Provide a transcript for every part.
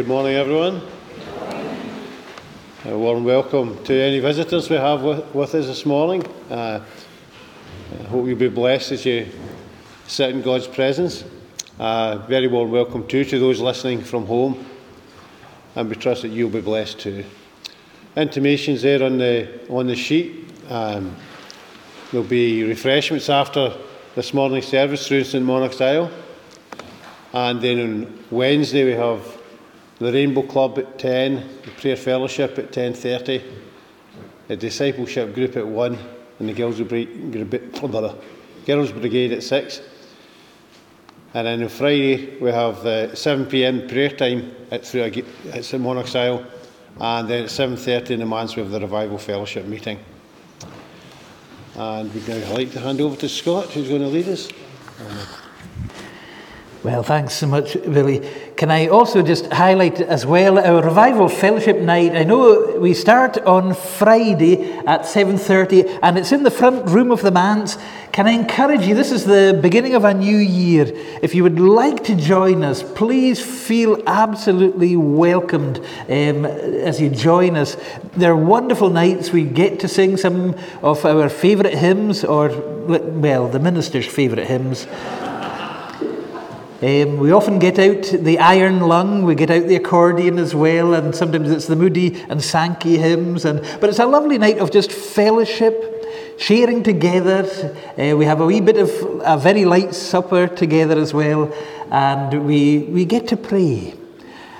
good morning, everyone. A warm welcome to any visitors we have with, with us this morning. Uh, I hope you'll be blessed as you sit in God's presence. Uh, very warm welcome too to those listening from home, and we trust that you'll be blessed too. Intimations there on the on the sheet. Um, there'll be refreshments after this morning's service through St Monarch's Isle. And then on Wednesday we have the Rainbow Club at 10, the Prayer Fellowship at 10.30, the discipleship group at 1, and the Girls, oh, Girls Brigade at 6. And then on Friday we have the 7pm prayer time at, through at St Monarch's Isle, and then at 7.30 in the manse we have the Revival Fellowship meeting. And we'd now like to hand over to Scott, who's going to lead us. Well, thanks so much, Billy. Can I also just highlight as well our revival fellowship night? I know we start on Friday at 7:30 and it's in the front room of the manse. Can I encourage you this is the beginning of a new year. If you would like to join us, please feel absolutely welcomed um, as you join us. They're wonderful nights. We get to sing some of our favorite hymns or well, the minister's favorite hymns. Um, we often get out the iron lung, we get out the accordion as well, and sometimes it's the Moody and Sankey hymns. And, but it's a lovely night of just fellowship, sharing together. Uh, we have a wee bit of a very light supper together as well, and we, we get to pray.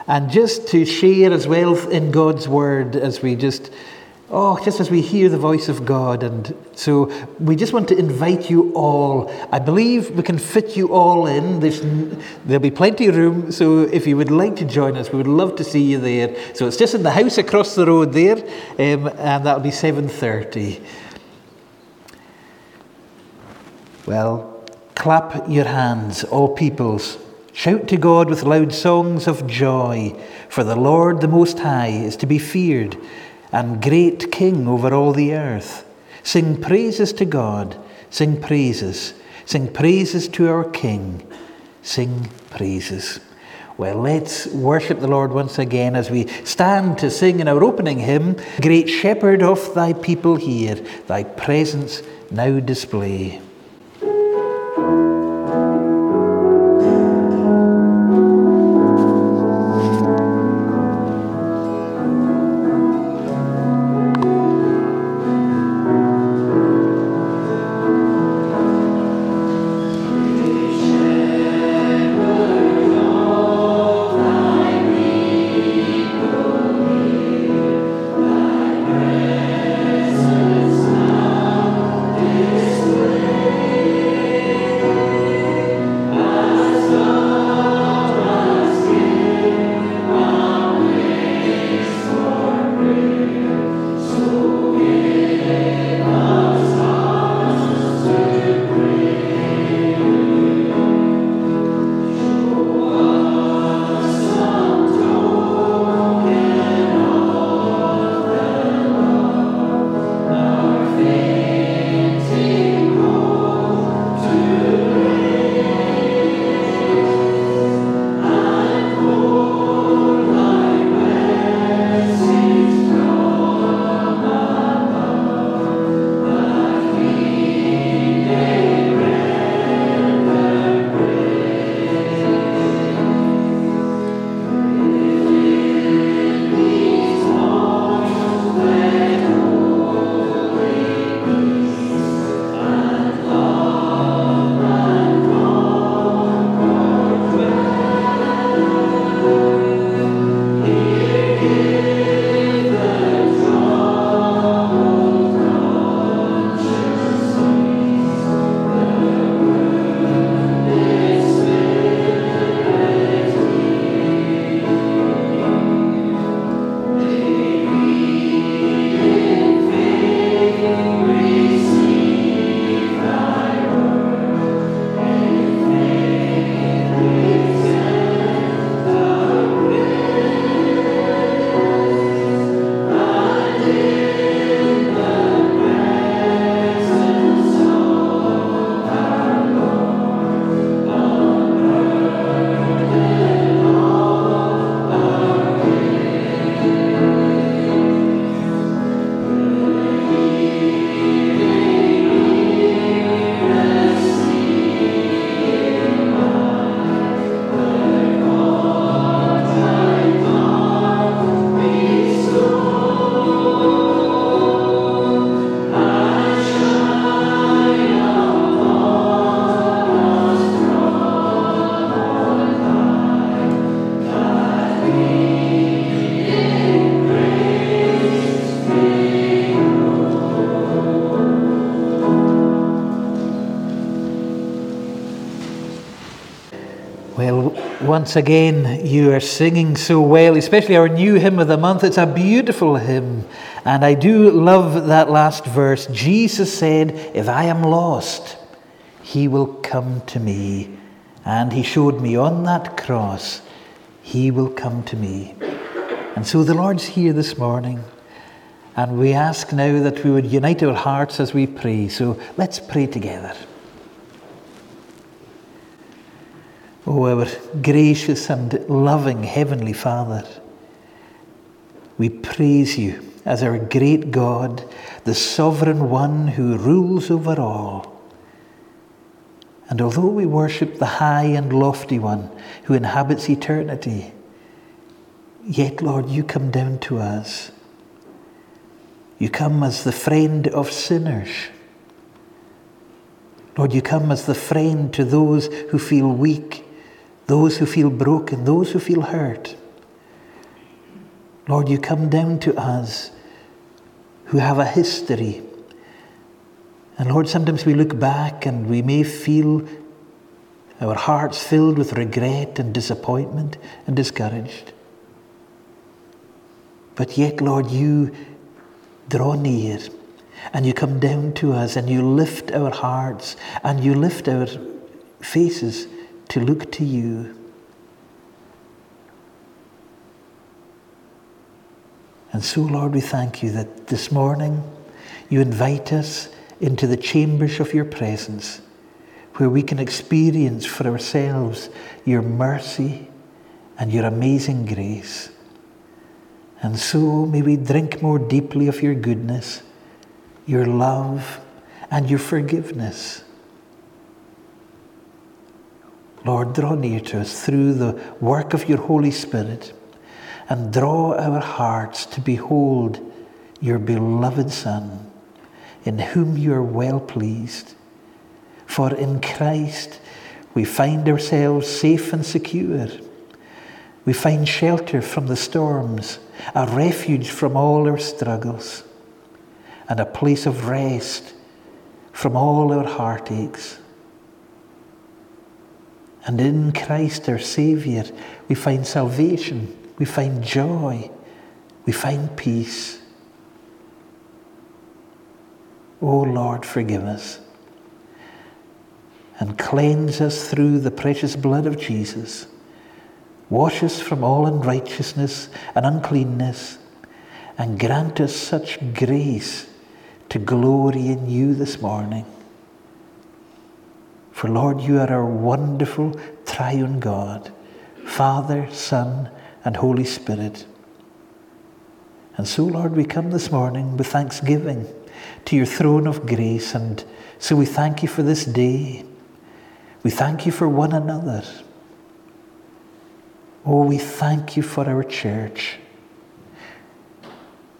And just to share as well in God's Word as we just Oh, just as we hear the voice of God. And so we just want to invite you all. I believe we can fit you all in. There's, there'll be plenty of room. So if you would like to join us, we would love to see you there. So it's just in the house across the road there, um, and that'll be 7.30. Well, clap your hands, all peoples. Shout to God with loud songs of joy, for the Lord the Most High is to be feared and great King over all the earth. Sing praises to God, sing praises, sing praises to our King, sing praises. Well, let's worship the Lord once again as we stand to sing in our opening hymn, Great Shepherd of thy people here, thy presence now display. Well, once again, you are singing so well, especially our new hymn of the month. It's a beautiful hymn. And I do love that last verse. Jesus said, If I am lost, he will come to me. And he showed me on that cross, he will come to me. And so the Lord's here this morning. And we ask now that we would unite our hearts as we pray. So let's pray together. Oh, our gracious and loving Heavenly Father, we praise you as our great God, the sovereign one who rules over all. And although we worship the high and lofty one who inhabits eternity, yet, Lord, you come down to us. You come as the friend of sinners. Lord, you come as the friend to those who feel weak those who feel broken, those who feel hurt. Lord, you come down to us who have a history. And Lord, sometimes we look back and we may feel our hearts filled with regret and disappointment and discouraged. But yet, Lord, you draw near and you come down to us and you lift our hearts and you lift our faces to look to you. And so, Lord, we thank you that this morning you invite us into the chambers of your presence where we can experience for ourselves your mercy and your amazing grace. And so may we drink more deeply of your goodness, your love, and your forgiveness. Lord, draw near to us through the work of your Holy Spirit and draw our hearts to behold your beloved Son, in whom you are well pleased. For in Christ we find ourselves safe and secure. We find shelter from the storms, a refuge from all our struggles, and a place of rest from all our heartaches. And in Christ our Saviour, we find salvation, we find joy, we find peace. O Lord, forgive us and cleanse us through the precious blood of Jesus. Wash us from all unrighteousness and uncleanness, and grant us such grace to glory in you this morning. For Lord, you are our wonderful triune God, Father, Son, and Holy Spirit. And so, Lord, we come this morning with thanksgiving to your throne of grace. And so we thank you for this day. We thank you for one another. Oh, we thank you for our church,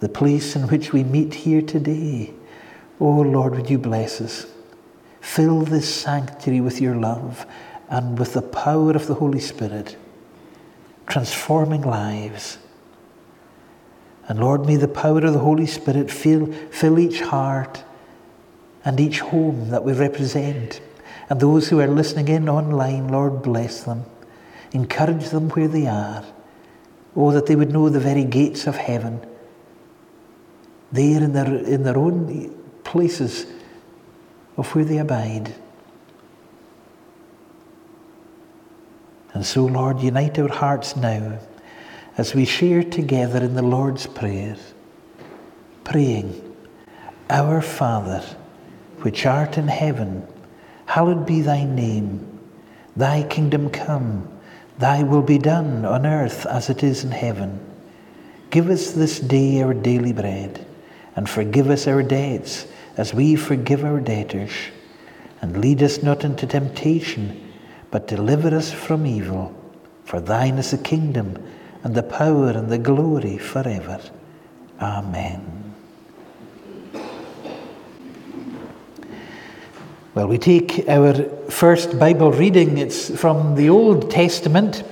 the place in which we meet here today. Oh, Lord, would you bless us? Fill this sanctuary with your love and with the power of the Holy Spirit, transforming lives. And Lord, may the power of the Holy Spirit fill, fill each heart and each home that we represent. And those who are listening in online, Lord, bless them. Encourage them where they are. Oh, that they would know the very gates of heaven. There in their, in their own places of where they abide. And so, Lord, unite our hearts now as we share together in the Lord's Prayer, praying, Our Father, which art in heaven, hallowed be thy name. Thy kingdom come, thy will be done on earth as it is in heaven. Give us this day our daily bread, and forgive us our debts as we forgive our debtors. And lead us not into temptation, but deliver us from evil. For thine is the kingdom, and the power, and the glory forever. Amen. Well, we take our first Bible reading. It's from the Old Testament,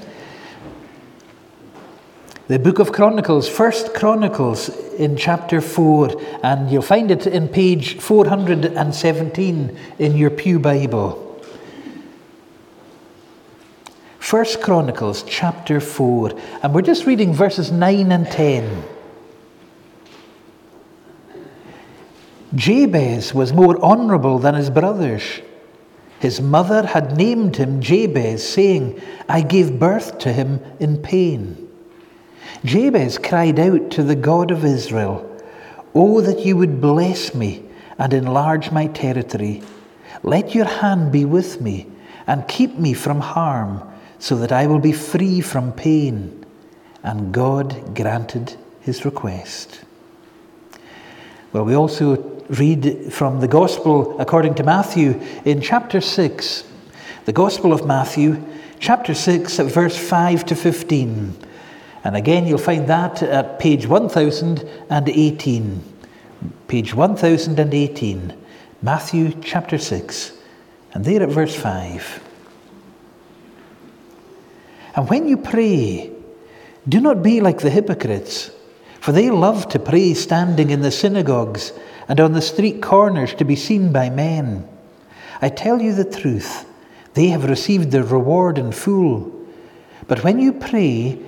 the book of Chronicles, First Chronicles in chapter 4, and you'll find it in page 417 in your Pew Bible. First Chronicles chapter 4, and we're just reading verses 9 and 10. Jabez was more honorable than his brothers. His mother had named him Jabez, saying, I gave birth to him in pain. Jabez cried out to the God of Israel, Oh, that you would bless me and enlarge my territory. Let your hand be with me and keep me from harm, so that I will be free from pain. And God granted his request. Well, we also read from the Gospel according to Matthew in chapter 6. The Gospel of Matthew, chapter 6, at verse 5 to 15. And again, you'll find that at page 1018. Page 1018, Matthew chapter 6, and there at verse 5. And when you pray, do not be like the hypocrites, for they love to pray standing in the synagogues and on the street corners to be seen by men. I tell you the truth, they have received their reward in full. But when you pray,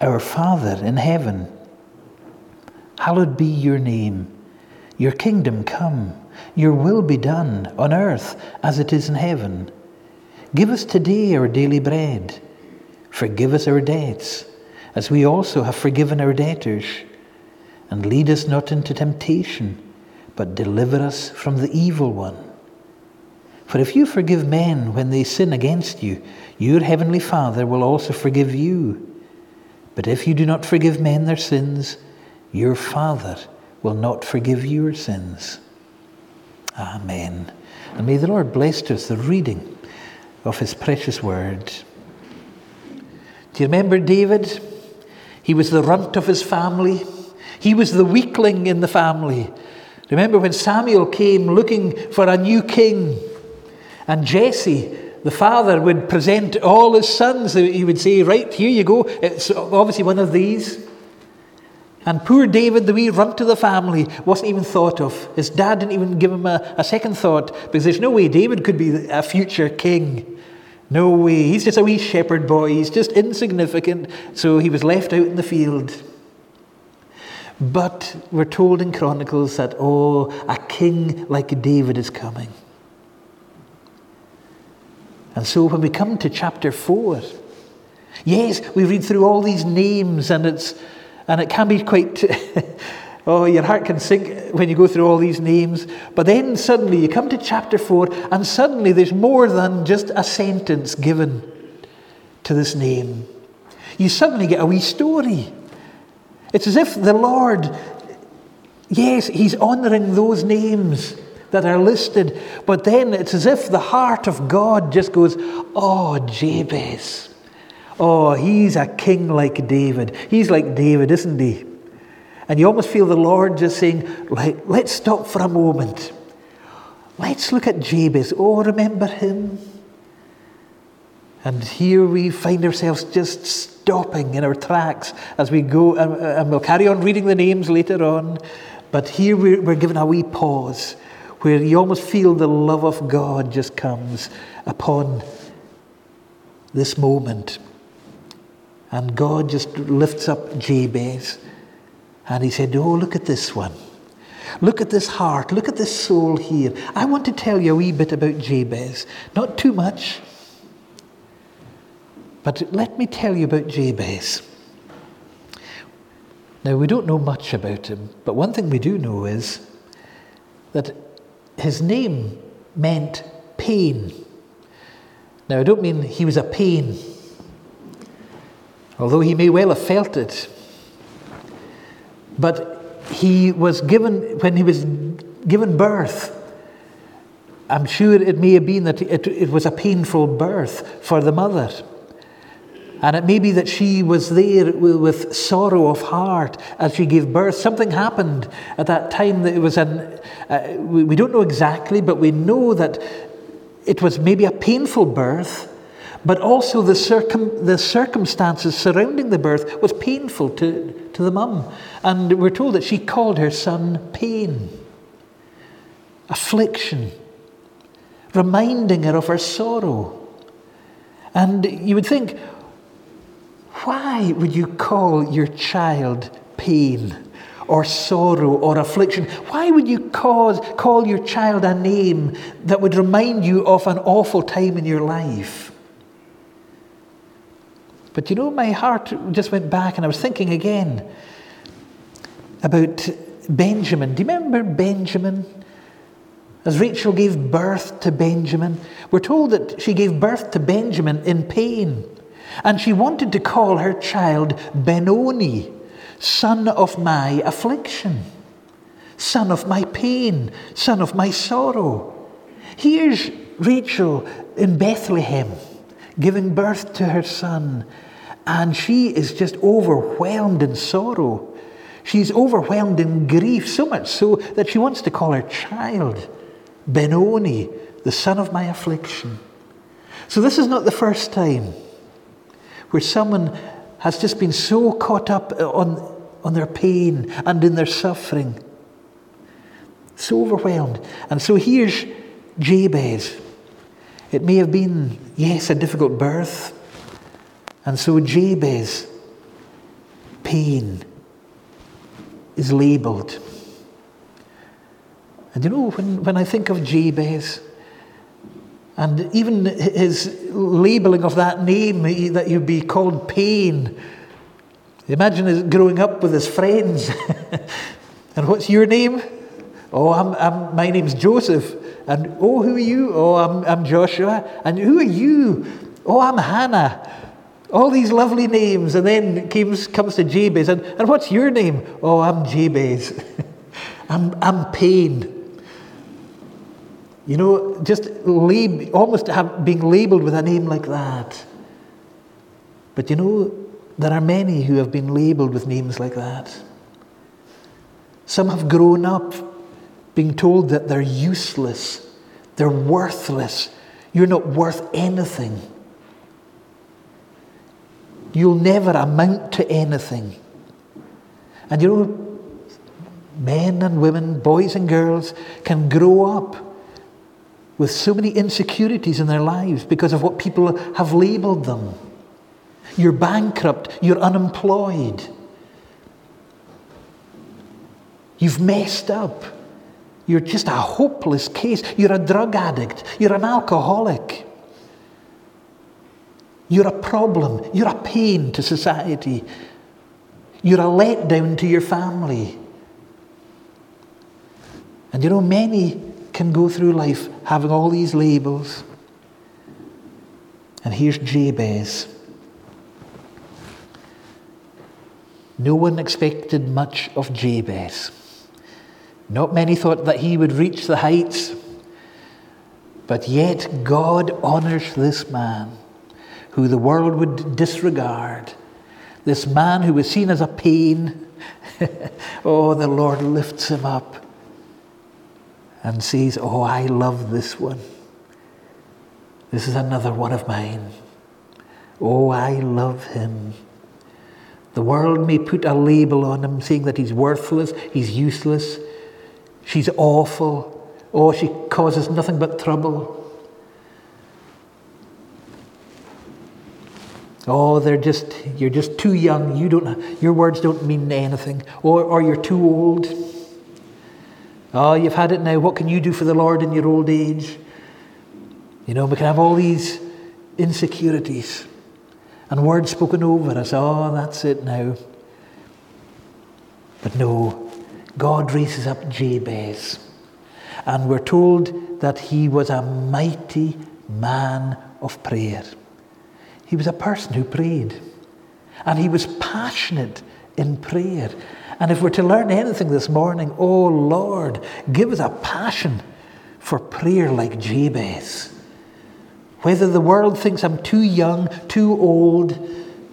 Our Father in heaven, hallowed be your name. Your kingdom come, your will be done on earth as it is in heaven. Give us today our daily bread. Forgive us our debts, as we also have forgiven our debtors. And lead us not into temptation but deliver us from the evil one. For if you forgive men when they sin against you, your heavenly Father will also forgive you. But if you do not forgive men their sins, your Father will not forgive your sins. Amen. And may the Lord bless to us the reading of his precious word. Do you remember David? He was the runt of his family. He was the weakling in the family. Remember when Samuel came looking for a new king, and Jesse, the father, would present all his sons. He would say, Right, here you go. It's obviously one of these. And poor David, the wee runt of the family, wasn't even thought of. His dad didn't even give him a, a second thought because there's no way David could be a future king. No way. He's just a wee shepherd boy. He's just insignificant. So he was left out in the field. But we're told in Chronicles that, oh, a king like David is coming. And so when we come to chapter 4, yes, we read through all these names and it's and it can be quite oh your heart can sink when you go through all these names. But then suddenly you come to chapter 4 and suddenly there's more than just a sentence given to this name. You suddenly get a wee story. It's as if the Lord, yes, He's honouring those names that are listed, but then it's as if the heart of God just goes, Oh, Jabez. Oh, he's a king like David. He's like David, isn't he? And you almost feel the Lord just saying, right, let's stop for a moment. Let's look at Jabez. Oh, remember him? And here we find ourselves just stopping in our tracks as we go, and, we'll carry on reading the names later on. But here we're given a wee pause where you almost feel the love of God just comes upon this moment. And God just lifts up Jabez and he said, Oh, look at this one. Look at this heart. Look at this soul here. I want to tell you a wee bit about Jabez. Not too much. But let me tell you about Jabez. Now, we don't know much about him, but one thing we do know is that his name meant pain. Now, I don't mean he was a pain, although he may well have felt it. But he was given, when he was given birth, I'm sure it may have been that it, it was a painful birth for the mother. And it may be that she was there with sorrow of heart as she gave birth. Something happened at that time that it was an, uh, we don't know exactly, but we know that it was maybe a painful birth, but also the, circum, the circumstances surrounding the birth was painful to, to the mum. And we're told that she called her son pain, affliction, reminding her of her sorrow. And you would think, why would you call your child pain or sorrow or affliction? Why would you cause, call your child a name that would remind you of an awful time in your life? But you know, my heart just went back and I was thinking again about Benjamin. Do you remember Benjamin? As Rachel gave birth to Benjamin, we're told that she gave birth to Benjamin in pain. And she wanted to call her child Benoni, son of my affliction, son of my pain, son of my sorrow. Here's Rachel in Bethlehem giving birth to her son, and she is just overwhelmed in sorrow. She's overwhelmed in grief, so much so that she wants to call her child Benoni, the son of my affliction. So, this is not the first time where someone has just been so caught up uh, on, on their pain and in their suffering, so overwhelmed. And so here's Jabez. It may have been, yes, a difficult birth. And so Jabez, pain, is labelled. And you know, when, when I think of Jabez, and even his labeling of that name, that you'd be called pain. Imagine growing up with his friends. and what's your name? Oh, I'm, I'm, my name's Joseph. And oh, who are you? Oh, I'm, I'm Joshua. And who are you? Oh, I'm Hannah. All these lovely names. And then comes, comes to Jabez. And, and what's your name? Oh, I'm Jabez. I'm, I'm pain. You know, just lab- almost have, being labeled with a name like that. But you know, there are many who have been labeled with names like that. Some have grown up being told that they're useless, they're worthless, you're not worth anything. You'll never amount to anything. And you know, men and women, boys and girls can grow up with so many insecurities in their lives because of what people have labeled them. You're bankrupt, you're unemployed, you've messed up, you're just a hopeless case, you're a drug addict, you're an alcoholic. You're a problem. You're a pain to society. You're a letdown to your family. And you know, many can go through life having all these labels. And here's Jabez. No one expected much of Jabez. Not many thought that he would reach the heights. But yet, God honors this man who the world would disregard. This man who was seen as a pain. oh, the Lord lifts him up and says, Oh, I love this one. This is another one of mine. Oh, I love him. The world may put a label on him saying that he's worthless, he's useless, she's awful, oh, she causes nothing but trouble. Oh, they're just, you're just too young. You don't, your words don't mean anything. Or, or you're too old. Oh, you've had it now. What can you do for the Lord in your old age? You know, we can have all these insecurities and words spoken over us. Oh, that's it now. But no, God raises up Jabez. And we're told that he was a mighty man of prayer. He was a person who prayed. And he was passionate in prayer. And if we're to learn anything this morning, oh Lord, give us a passion for prayer like Jabez. Whether the world thinks I'm too young, too old,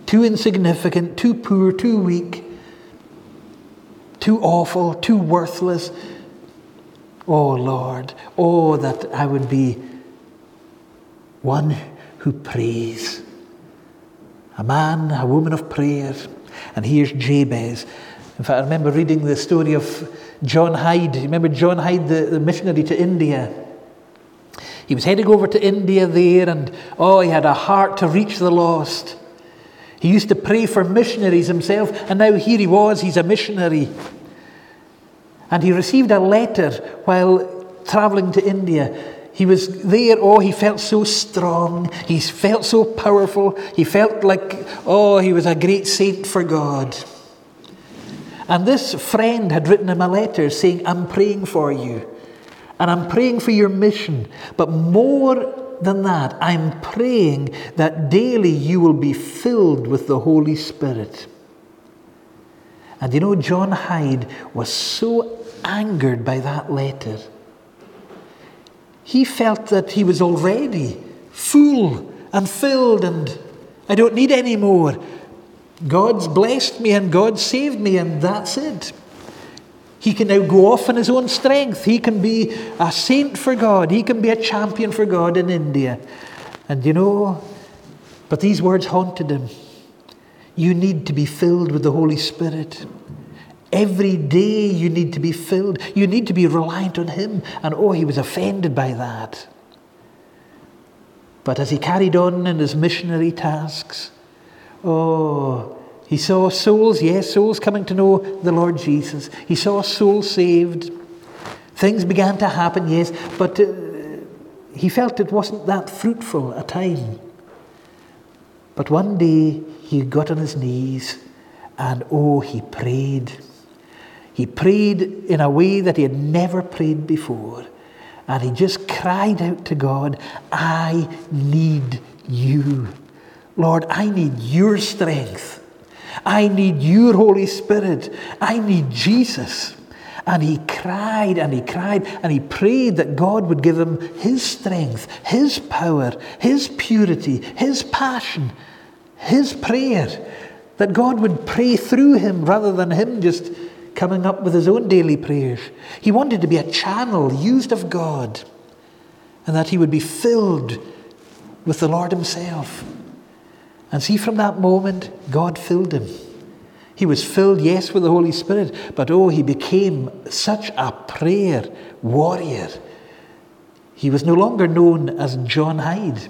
too insignificant, too poor, too weak, too awful, too worthless. Oh Lord, oh, that I would be one who prays. A man, a woman of prayer. And here's Jabez. In fact, I remember reading the story of John Hyde. You remember John Hyde, the, the missionary to India? He was heading over to India there, and oh, he had a heart to reach the lost. He used to pray for missionaries himself, and now here he was, he's a missionary. And he received a letter while traveling to India. He was there, oh, he felt so strong. He felt so powerful. He felt like, oh, he was a great saint for God. And this friend had written him a letter saying, I'm praying for you. And I'm praying for your mission. But more than that, I'm praying that daily you will be filled with the Holy Spirit. And you know, John Hyde was so angered by that letter. He felt that he was already full and filled, and I don't need any more. God's blessed me and God saved me, and that's it. He can now go off on his own strength. He can be a saint for God. He can be a champion for God in India. And you know, but these words haunted him. You need to be filled with the Holy Spirit. Every day you need to be filled. You need to be reliant on Him. And oh, he was offended by that. But as he carried on in his missionary tasks, oh, he saw souls, yes, souls coming to know the Lord Jesus. He saw souls saved. Things began to happen, yes, but uh, he felt it wasn't that fruitful a time. But one day he got on his knees and oh, he prayed. He prayed in a way that he had never prayed before. And he just cried out to God, I need you. Lord, I need your strength. I need your Holy Spirit. I need Jesus. And he cried and he cried and he prayed that God would give him his strength, his power, his purity, his passion, his prayer. That God would pray through him rather than him just coming up with his own daily prayers. He wanted to be a channel used of God and that he would be filled with the Lord himself. And see, from that moment, God filled him. He was filled, yes, with the Holy Spirit, but oh, he became such a prayer warrior. He was no longer known as John Hyde.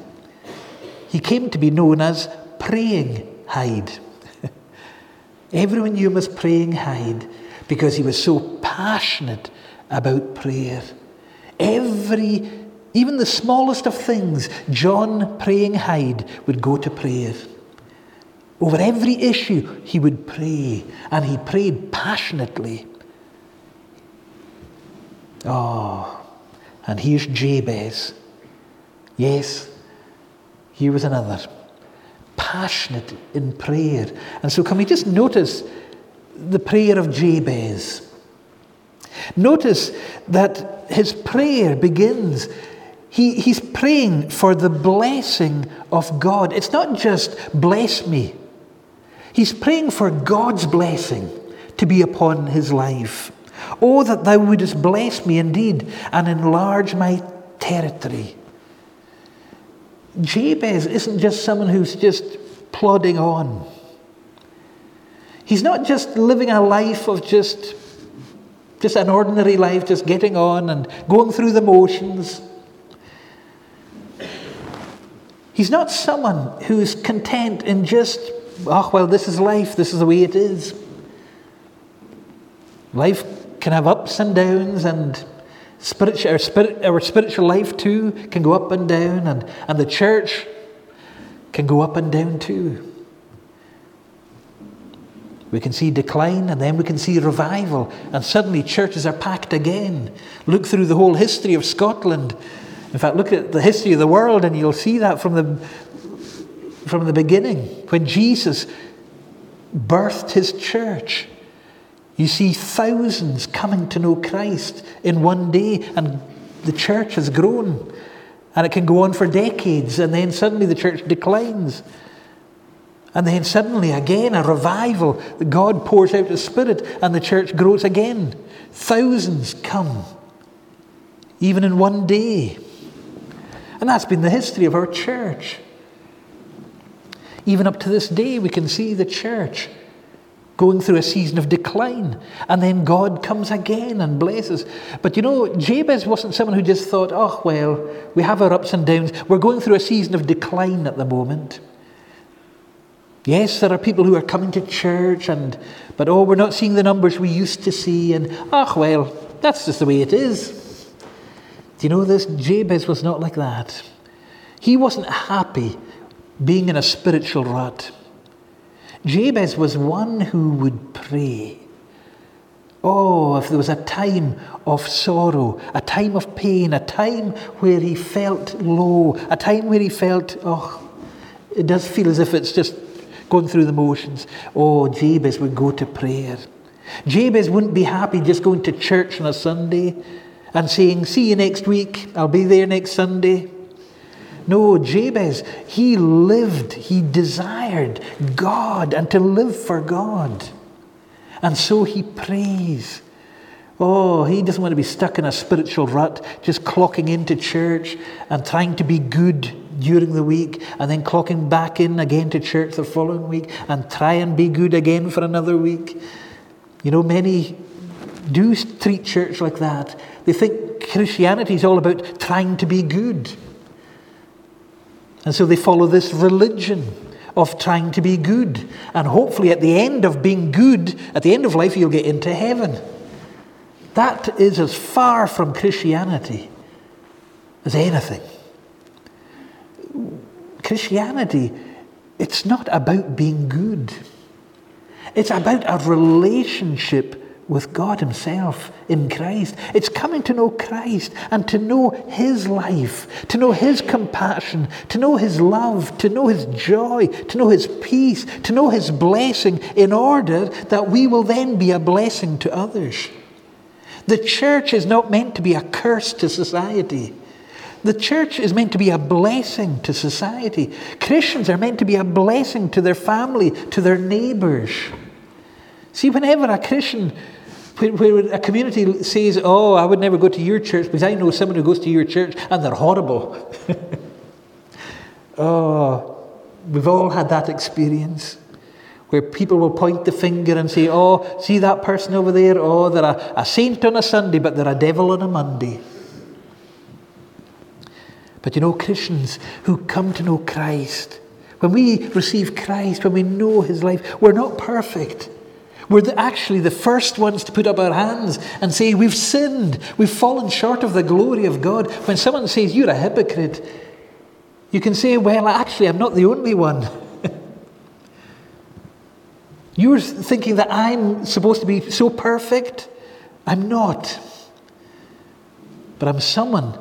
He came to be known as Praying Hyde. Everyone knew him as Praying Hyde because he was so passionate about prayer. Every, even the smallest of things, John Praying Hyde would go to prayer. Over every issue, he would pray, and he prayed passionately. Oh, and here's Jabez. Yes, here was another. Passionate in prayer. And so, can we just notice the prayer of Jabez. Notice that his prayer begins, he, he's praying for the blessing of God. It's not just bless me, he's praying for God's blessing to be upon his life. Oh, that thou wouldest bless me indeed and enlarge my territory. Jabez isn't just someone who's just plodding on. He's not just living a life of just, just an ordinary life, just getting on and going through the motions. He's not someone who's content in just, oh, well, this is life, this is the way it is. Life can have ups and downs, and spiritual, our, spirit, our spiritual life too can go up and down, and, and the church can go up and down too. We can see decline and then we can see revival, and suddenly churches are packed again. Look through the whole history of Scotland. In fact, look at the history of the world, and you'll see that from the, from the beginning. When Jesus birthed his church, you see thousands coming to know Christ in one day, and the church has grown. And it can go on for decades, and then suddenly the church declines. And then suddenly, again, a revival. God pours out His Spirit and the church grows again. Thousands come, even in one day. And that's been the history of our church. Even up to this day, we can see the church going through a season of decline. And then God comes again and blesses. But you know, Jabez wasn't someone who just thought, oh, well, we have our ups and downs. We're going through a season of decline at the moment. Yes, there are people who are coming to church, and but oh, we're not seeing the numbers we used to see, and ah, oh, well, that's just the way it is. Do you know this? Jabez was not like that. He wasn't happy being in a spiritual rut. Jabez was one who would pray. Oh, if there was a time of sorrow, a time of pain, a time where he felt low, a time where he felt, oh, it does feel as if it's just going through the motions. Oh, Jabez would go to prayer. Jabez wouldn't be happy just going to church on a Sunday and saying, See you next week, I'll be there next Sunday. No, Jabez, he lived, he desired God and to live for God. And so he prays. Oh, he doesn't want to be stuck in a spiritual rut, just clocking into church and trying to be good during the week and then clocking back in again to church the following week and try and be good again for another week. You know, many do treat church like that. They think Christianity is all about trying to be good. And so they follow this religion of trying to be good. And hopefully, at the end of being good, at the end of life, you'll get into heaven. That is as far from Christianity as anything. Christianity, it's not about being good. It's about a relationship with God Himself in Christ. It's coming to know Christ and to know His life, to know His compassion, to know His love, to know His joy, to know His peace, to know His blessing, in order that we will then be a blessing to others. The church is not meant to be a curse to society. The church is meant to be a blessing to society. Christians are meant to be a blessing to their family, to their neighbours. See, whenever a Christian, where a community says, Oh, I would never go to your church because I know someone who goes to your church and they're horrible. oh, we've all had that experience where people will point the finger and say, Oh, see that person over there? Oh, they're a, a saint on a Sunday, but they're a devil on a Monday. But you know, Christians who come to know Christ, when we receive Christ, when we know his life, we're not perfect. We're the, actually the first ones to put up our hands and say, We've sinned. We've fallen short of the glory of God. When someone says, You're a hypocrite, you can say, Well, actually, I'm not the only one. You're thinking that I'm supposed to be so perfect. I'm not. But I'm someone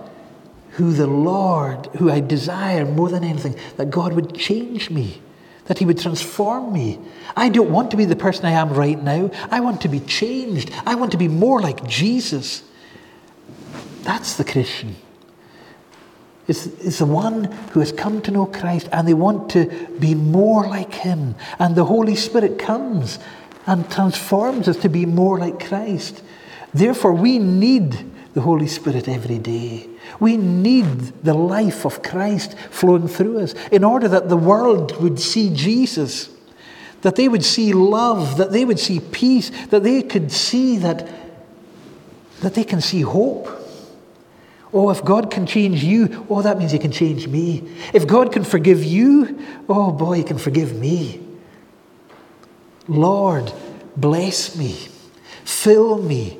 who the Lord, who I desire more than anything, that God would change me, that He would transform me. I don't want to be the person I am right now. I want to be changed. I want to be more like Jesus. That's the Christian. It's, it's the one who has come to know Christ and they want to be more like Him. And the Holy Spirit comes and transforms us to be more like Christ. Therefore, we need the Holy Spirit every day. We need the life of Christ flowing through us in order that the world would see Jesus, that they would see love, that they would see peace, that they could see that, that they can see hope. Oh, if God can change you, oh, that means He can change me. If God can forgive you, oh boy, He can forgive me. Lord, bless me, fill me,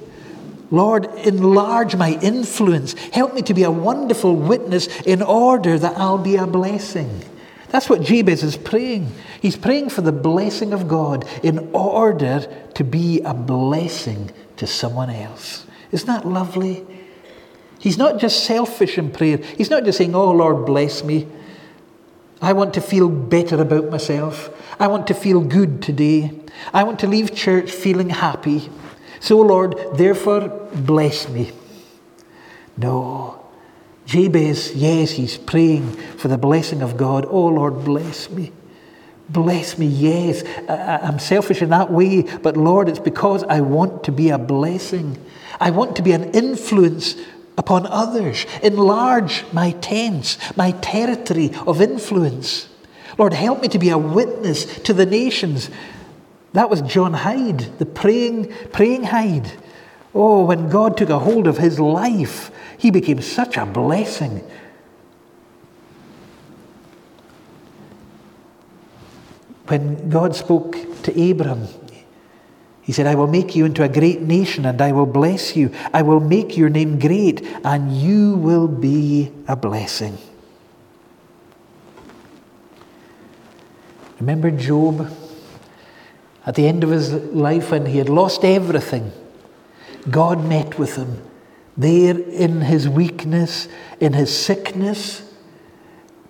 Lord, enlarge my influence. Help me to be a wonderful witness in order that I'll be a blessing. That's what Jabez is praying. He's praying for the blessing of God in order to be a blessing to someone else. Isn't that lovely? He's not just selfish in prayer. He's not just saying, Oh, Lord, bless me. I want to feel better about myself. I want to feel good today. I want to leave church feeling happy. So, Lord, therefore, bless me. No. Jabez, yes, he's praying for the blessing of God. Oh, Lord, bless me. Bless me, yes. I, am selfish in that way, but Lord, it's because I want to be a blessing. I want to be an influence upon others. Enlarge my tents, my territory of influence. Lord, help me to be a witness to the nations. That was John Hyde, the praying, praying Hyde. Oh, when God took a hold of his life, he became such a blessing. When God spoke to Abram, he said, I will make you into a great nation and I will bless you. I will make your name great and you will be a blessing. Remember Job? At the end of his life, when he had lost everything, God met with him. There in his weakness, in his sickness,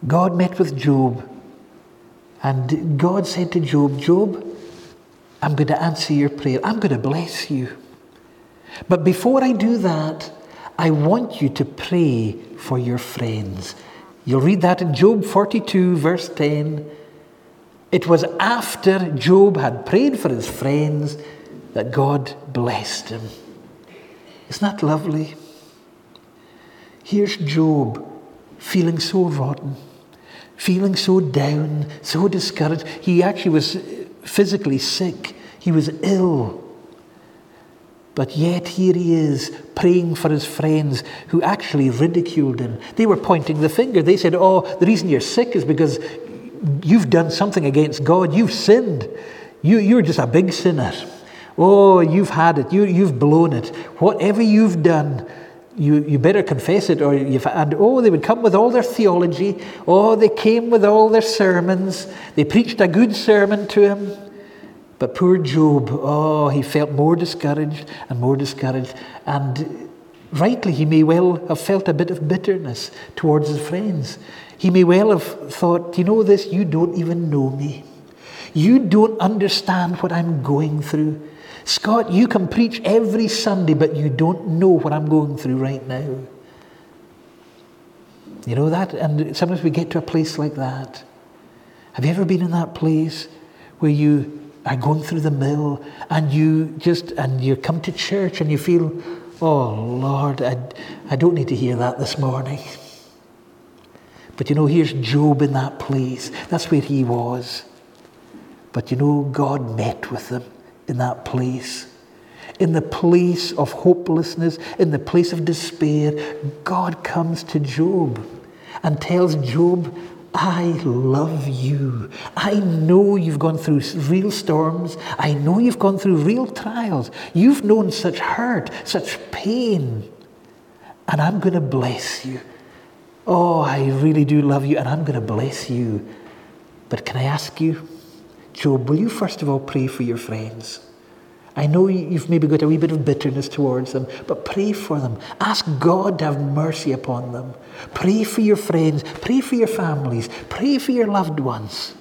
God met with Job. And God said to Job, Job, I'm going to answer your prayer. I'm going to bless you. But before I do that, I want you to pray for your friends. You'll read that in Job 42, verse 10. It was after Job had prayed for his friends that God blessed him. Isn't that lovely? Here's Job feeling so rotten, feeling so down, so discouraged. He actually was physically sick, he was ill. But yet, here he is praying for his friends who actually ridiculed him. They were pointing the finger. They said, Oh, the reason you're sick is because you've done something against God. You've sinned. You, you're just a big sinner. Oh, you've had it. You, you've blown it. Whatever you've done, you, you better confess it or you've and oh they would come with all their theology oh they came with all their sermons they preached a good sermon to him but poor job oh he felt more discouraged and more discouraged and rightly he may well have felt a bit of bitterness towards his friends he may well have thought you know this you don't even know me you don't understand what i'm going through Scott, you can preach every Sunday, but you don't know what I'm going through right now. You know that? And sometimes we get to a place like that. Have you ever been in that place where you are going through the mill and you just, and you come to church and you feel, oh Lord, I, I don't need to hear that this morning. But you know, here's Job in that place. That's where he was. But you know, God met with him in that place. In the place of hopelessness, in the place of despair, God comes to Job and tells Job, I love you. I know you've gone through real storms. I know you've gone through real trials. You've known such hurt, such pain. And I'm going to bless you. Oh, I really do love you, and I'm going to bless you. But can I ask you, Job, will you first of all pray for your friends? I know you've maybe got a wee bit of bitterness towards them, but pray for them. Ask God to have mercy upon them. Pray for your friends. Pray for your families. Pray for your loved ones.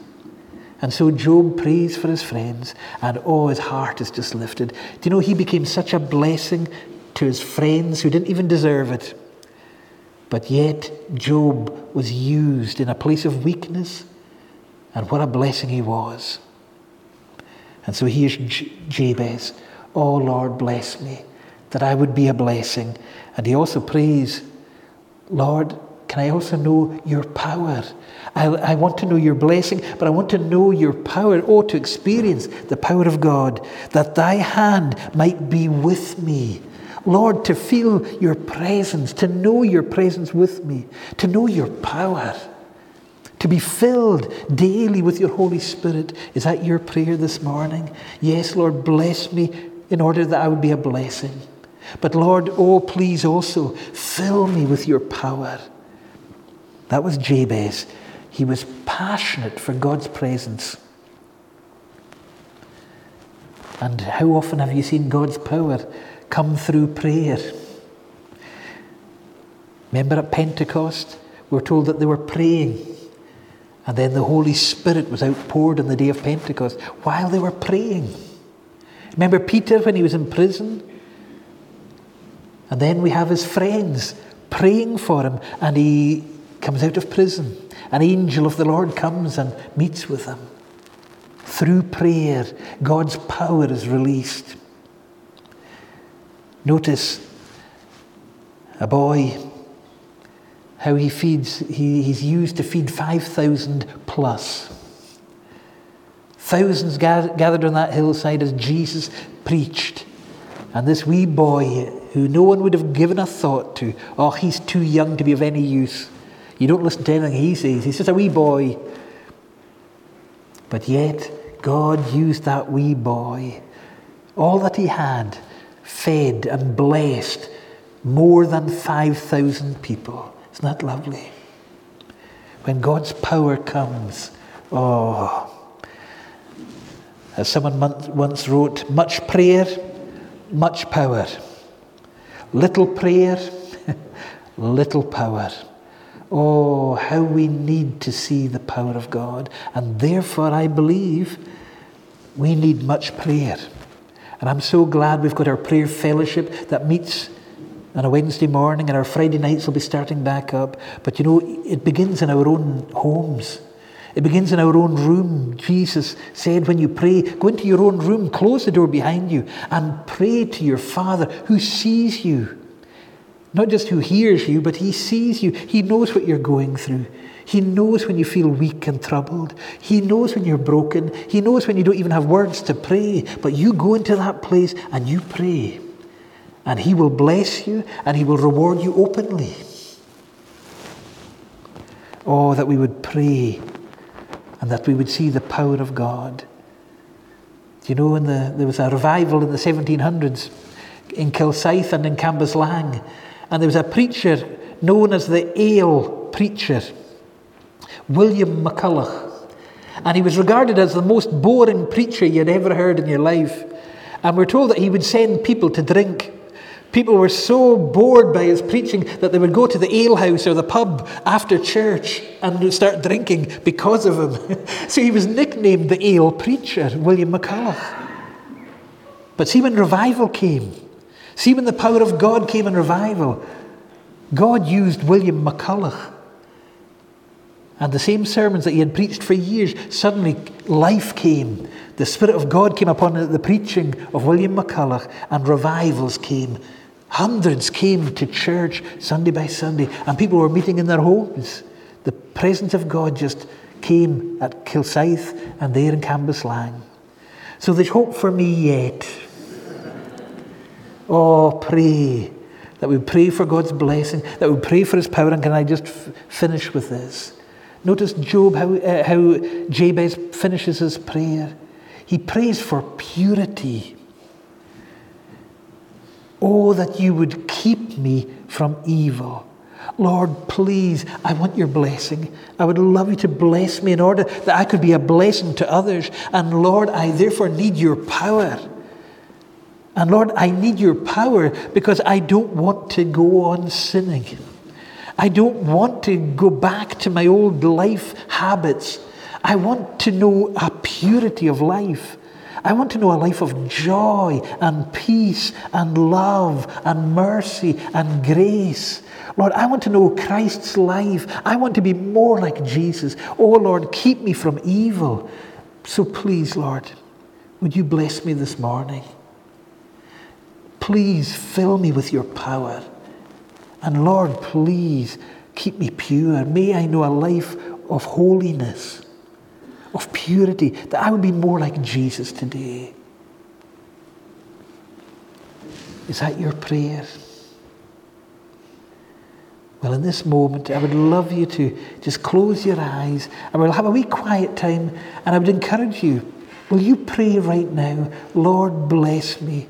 And so Job prays for his friends, and oh, his heart is just lifted. Do you know he became such a blessing to his friends who didn't even deserve it? But yet, Job was used in a place of weakness and what a blessing he was. And so here's Jabez. Oh Lord, bless me, that I would be a blessing. And he also prays, Lord, can I also know your power? I, I, want to know your blessing, but I want to know your power. Oh, to experience the power of God, that thy hand might be with me. Lord, to feel your presence, to know your presence with me, to know your power to be filled daily with your Holy Spirit. Is that your prayer this morning? Yes, Lord, bless me in order that I would be a blessing. But Lord, oh, please also fill me with your power. That was Jabez. He was passionate for God's presence. And how often have you seen God's power come through prayer? Remember at Pentecost, we we're told that they were praying. And then the Holy Spirit was outpoured on the day of Pentecost while they were praying. Remember Peter when he was in prison? And then we have his friends praying for him, and he comes out of prison. An angel of the Lord comes and meets with him. through prayer, God's power is released. Notice a boy, how he feeds, he, he's used to feed 5,000 plus. Thousands gathered on that hillside as Jesus preached. And this wee boy, who no one would have given a thought to, oh, he's too young to be of any use. You don't listen to anything he says. He's just a wee boy. But yet, God used that wee boy, all that he had, fed and blessed more than 5,000 people. Isn't that lovely? When God's power comes, oh, as someone once wrote, much prayer, much power. Little prayer, little power. Oh, how we need to see the power of God. And therefore, I believe we need much prayer. And I'm so glad we've got our prayer fellowship that meets on a Wednesday morning, and our Friday nights will be starting back up. But you know, it begins in our own homes. It begins in our own room. Jesus said, when you pray, go into your own room, close the door behind you, and pray to your Father who sees you. Not just who hears you, but he sees you. He knows what you're going through. He knows when you feel weak and troubled. He knows when you're broken. He knows when you don't even have words to pray. But you go into that place and you pray. And He will bless you and He will reward you openly. Oh, that we would pray and that we would see the power of God. You know, in the, there was a revival in the 1700s in Kilsyth and in Cambuslang and there was a preacher known as the Ale preacher, William McCulloch. And he was regarded as the most boring preacher you'd ever heard in your life. And we're told that he would send people to drink. People were so bored by his preaching that they would go to the alehouse or the pub after church and start drinking because of him. so he was nicknamed the Ale Preacher, William McCulloch. But see, when revival came, See, when the power of God came in revival, God used William McCulloch. And the same sermons that he had preached for years, suddenly life came. The Spirit of God came upon the preaching of William McCulloch, and revivals came. Hundreds came to church Sunday by Sunday, and people were meeting in their homes. The presence of God just came at Kilsyth and there in Cambuslang. So there's hope for me yet. Oh, pray that we pray for God's blessing, that we pray for His power. And can I just f- finish with this? Notice Job, how, uh, how Jabez finishes his prayer. He prays for purity. Oh, that you would keep me from evil. Lord, please, I want your blessing. I would love you to bless me in order that I could be a blessing to others. And Lord, I therefore need your power. And Lord, I need your power because I don't want to go on sinning. I don't want to go back to my old life habits. I want to know a purity of life. I want to know a life of joy and peace and love and mercy and grace. Lord, I want to know Christ's life. I want to be more like Jesus. Oh, Lord, keep me from evil. So please, Lord, would you bless me this morning? Please fill me with your power. And Lord, please keep me pure. May I know a life of holiness, of purity, that I would be more like Jesus today. Is that your prayer? Well, in this moment, I would love you to just close your eyes and we'll have a wee quiet time. And I would encourage you, will you pray right now, Lord, bless me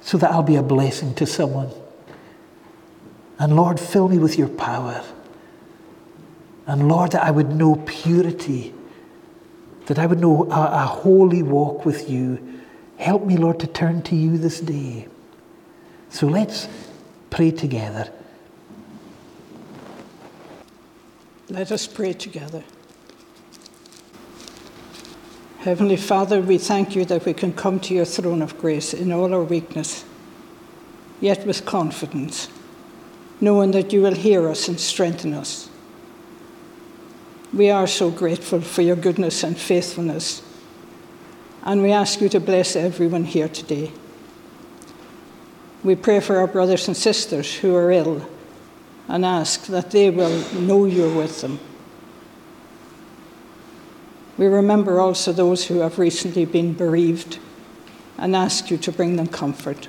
so that I'll be a blessing to someone. And Lord, fill me with your power. And Lord, that I would know purity, that I would know a, a, holy walk with you. Help me, Lord, to turn to you this day. So let's pray together. Let us pray together. Heavenly Father, we thank you that we can come to your throne of grace in all our weakness, yet with confidence, knowing that you will hear us and strengthen us. We are so grateful for your goodness and faithfulness, And we ask you to bless everyone here today. We pray for our brothers and sisters who are ill and ask that they will know you're with them. We remember also those who have recently been bereaved and ask you to bring them comfort.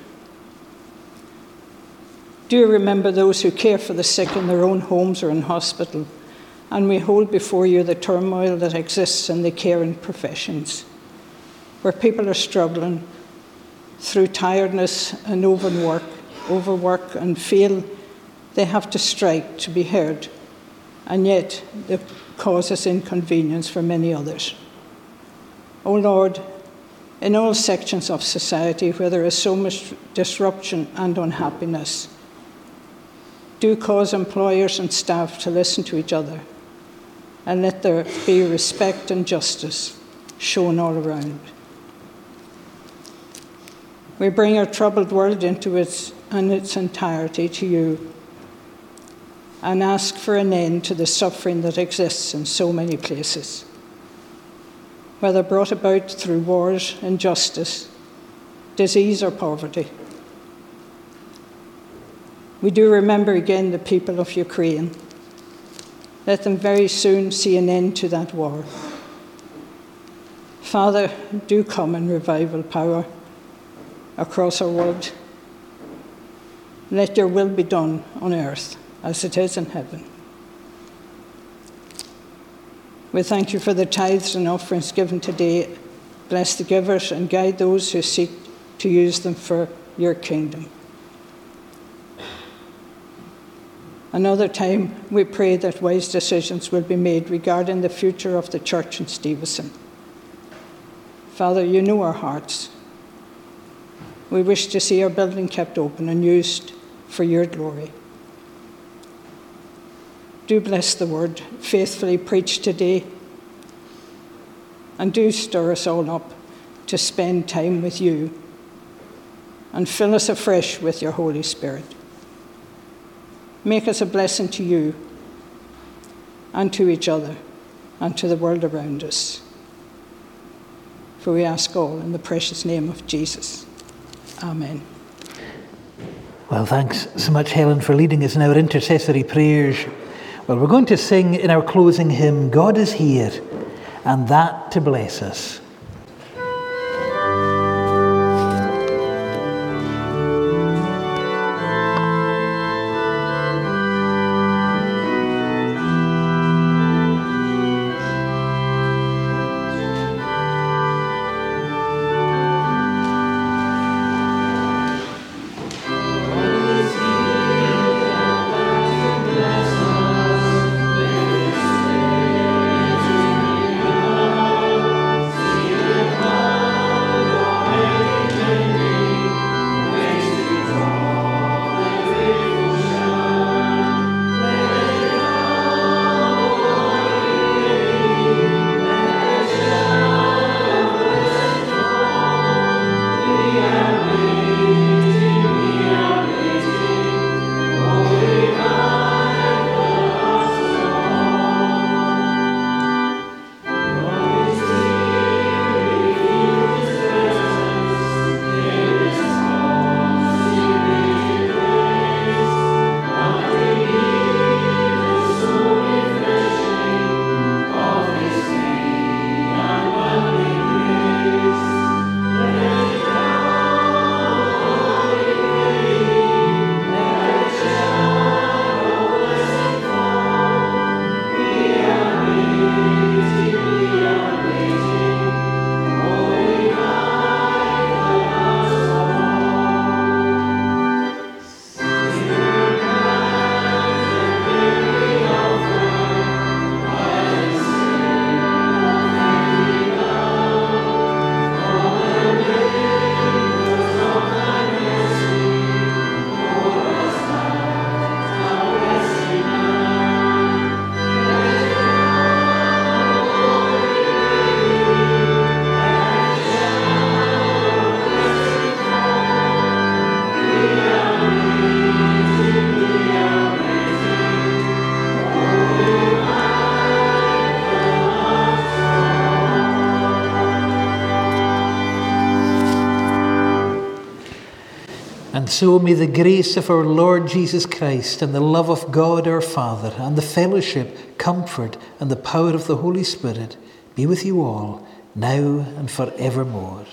Do you remember those who care for the sick in their own homes or in hospital? And we hold before you the turmoil that exists in the caring professions, where people are struggling through tiredness and overwork, overwork and feel they have to strike to be heard, and yet it causes inconvenience for many others. O oh Lord, in all sections of society where there is so much disruption and unhappiness, do cause employers and staff to listen to each other and let there be respect and justice shown all around. We bring our troubled world into its, in its entirety to you and ask for an end to the suffering that exists in so many places, whether brought about through wars, injustice, disease, or poverty. We do remember again the people of Ukraine. Let them very soon see an end to that war. Father, do come in revival power across our world. Let your will be done on earth as it is in heaven. We thank you for the tithes and offerings given today. Bless the givers and guide those who seek to use them for your kingdom. Another time, we pray that wise decisions will be made regarding the future of the church in Stevenston. Father, you know our hearts. We wish to see our building kept open and used for your glory. Do bless the word faithfully preached today. And do stir us all up to spend time with you and fill us afresh with your Holy Spirit. Make us a blessing to you and to each other and to the world around us. For we ask all in the precious name of Jesus. Amen. Well, thanks so much, Helen, for leading us in our intercessory prayers. Well, we're going to sing in our closing hymn, God is here, and that to bless us. So may the grace of our Lord Jesus Christ and the love of God our Father and the fellowship, comfort, and the power of the Holy Spirit be with you all, now and forevermore.